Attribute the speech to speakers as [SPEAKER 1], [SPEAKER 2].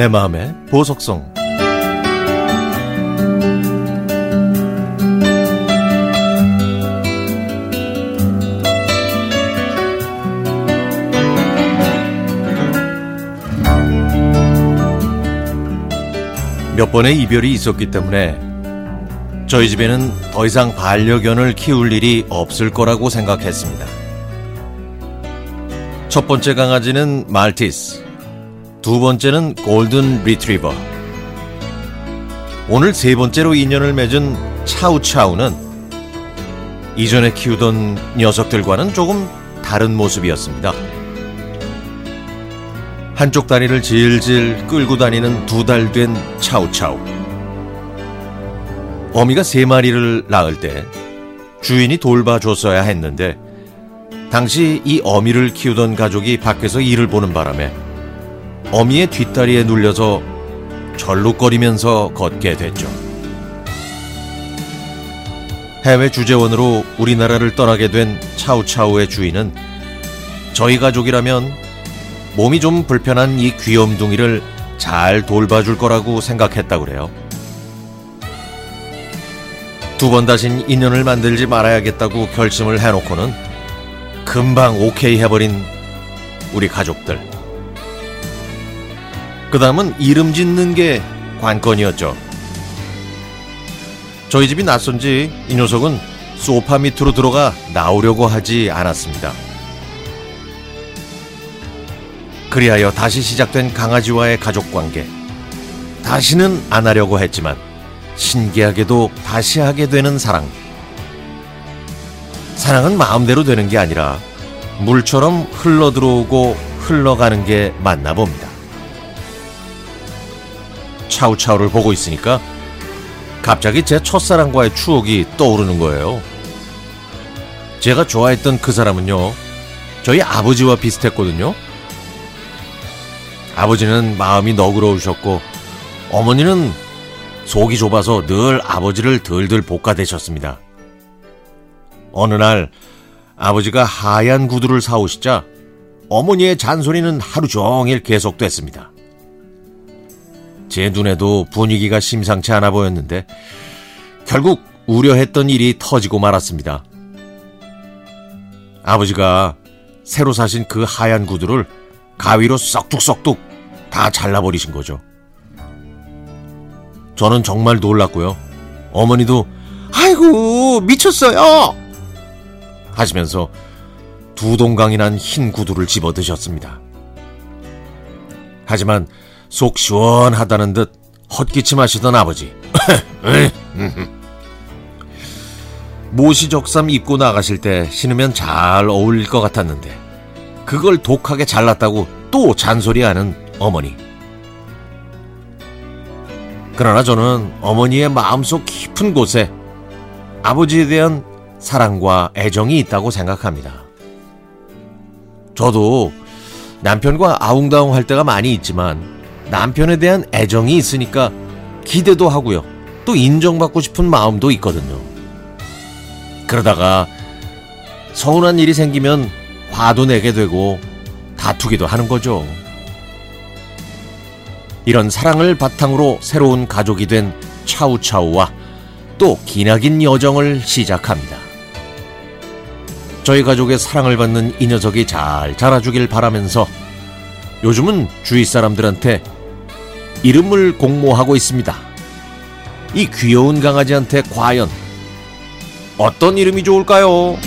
[SPEAKER 1] 내 마음의 보석성 몇 번의 이별이 있었기 때문에 저희 집에는 더 이상 반려견을 키울 일이 없을 거라고 생각했습니다. 첫 번째 강아지는 말티스, 두 번째는 골든 리트리버. 오늘 세 번째로 인연을 맺은 차우차우는 이전에 키우던 녀석들과는 조금 다른 모습이었습니다. 한쪽 다리를 질질 끌고 다니는 두 달 된 차우차우. 어미가 세 마리를 낳을 때 주인이 돌봐줬어야 했는데 당시 이 어미를 키우던 가족이 밖에서 일을 보는 바람에 어미의 뒷다리에 눌려서 절룩거리면서 걷게 됐죠. 해외 주재원으로 우리나라를 떠나게 된 차우차우의 주인은 저희 가족이라면 몸이 좀 불편한 이 귀염둥이를 잘 돌봐줄 거라고 생각했다고 그래요. 두 번 다신 인연을 만들지 말아야겠다고 결심을 해놓고는 금방 오케이 해버린 우리 가족들. 그 다음은 이름 짓는 게 관건이었죠. 저희 집이 낯선지 이 녀석은 소파 밑으로 들어가 나오려고 하지 않았습니다. 그리하여 다시 시작된 강아지와의 가족 관계. 다시는 안 하려고 했지만 신기하게도 다시 하게 되는 사랑. 사랑은 마음대로 되는 게 아니라 물처럼 흘러 들어오고 흘러가는 게 맞나 봅니다. 차우차우를 보고 있으니까 갑자기 제 첫사랑과의 추억이 떠오르는 거예요. 제가 좋아했던 그 사람은요, 저희 아버지와 비슷했거든요. 아버지는 마음이 너그러우셨고 어머니는 속이 좁아서 늘 아버지를 들들 볶아대셨습니다. 어느 날 아버지가 하얀 구두를 사오시자 어머니의 잔소리는 하루 종일 계속됐습니다. 제 눈에도 분위기가 심상치 않아 보였는데 결국 우려했던 일이 터지고 말았습니다. 아버지가 새로 사신 그 하얀 구두를 가위로 썩둑썩둑 다 잘라버리신 거죠. 저는 정말 놀랐고요. 어머니도 아이고 미쳤어요 하시면서 두 동강이 난 흰 구두를 집어 드셨습니다. 하지만 속 시원하다는 듯 헛기침 하시던 아버지. 모시 적삼 입고 나가실 때 신으면 잘 어울릴 것 같았는데 그걸 독하게 잘랐다고 또 잔소리하는 어머니. 그러나 저는 어머니의 마음속 깊은 곳에 아버지에 대한 사랑과 애정이 있다고 생각합니다. 저도 남편과 아웅다웅 할 때가 많이 있지만 남편에 대한 애정이 있으니까 기대도 하고요. 또 인정받고 싶은 마음도 있거든요. 그러다가 서운한 일이 생기면 화도 내게 되고 다투기도 하는 거죠. 이런 사랑을 바탕으로 새로운 가족이 된 차우차우와 또 기나긴 여정을 시작합니다. 저희 가족의 사랑을 받는 이 녀석이 잘 자라주길 바라면서 요즘은 주위 사람들한테 이름을 공모하고 있습니다. 이 귀여운 강아지한테 과연 어떤 이름이 좋을까요?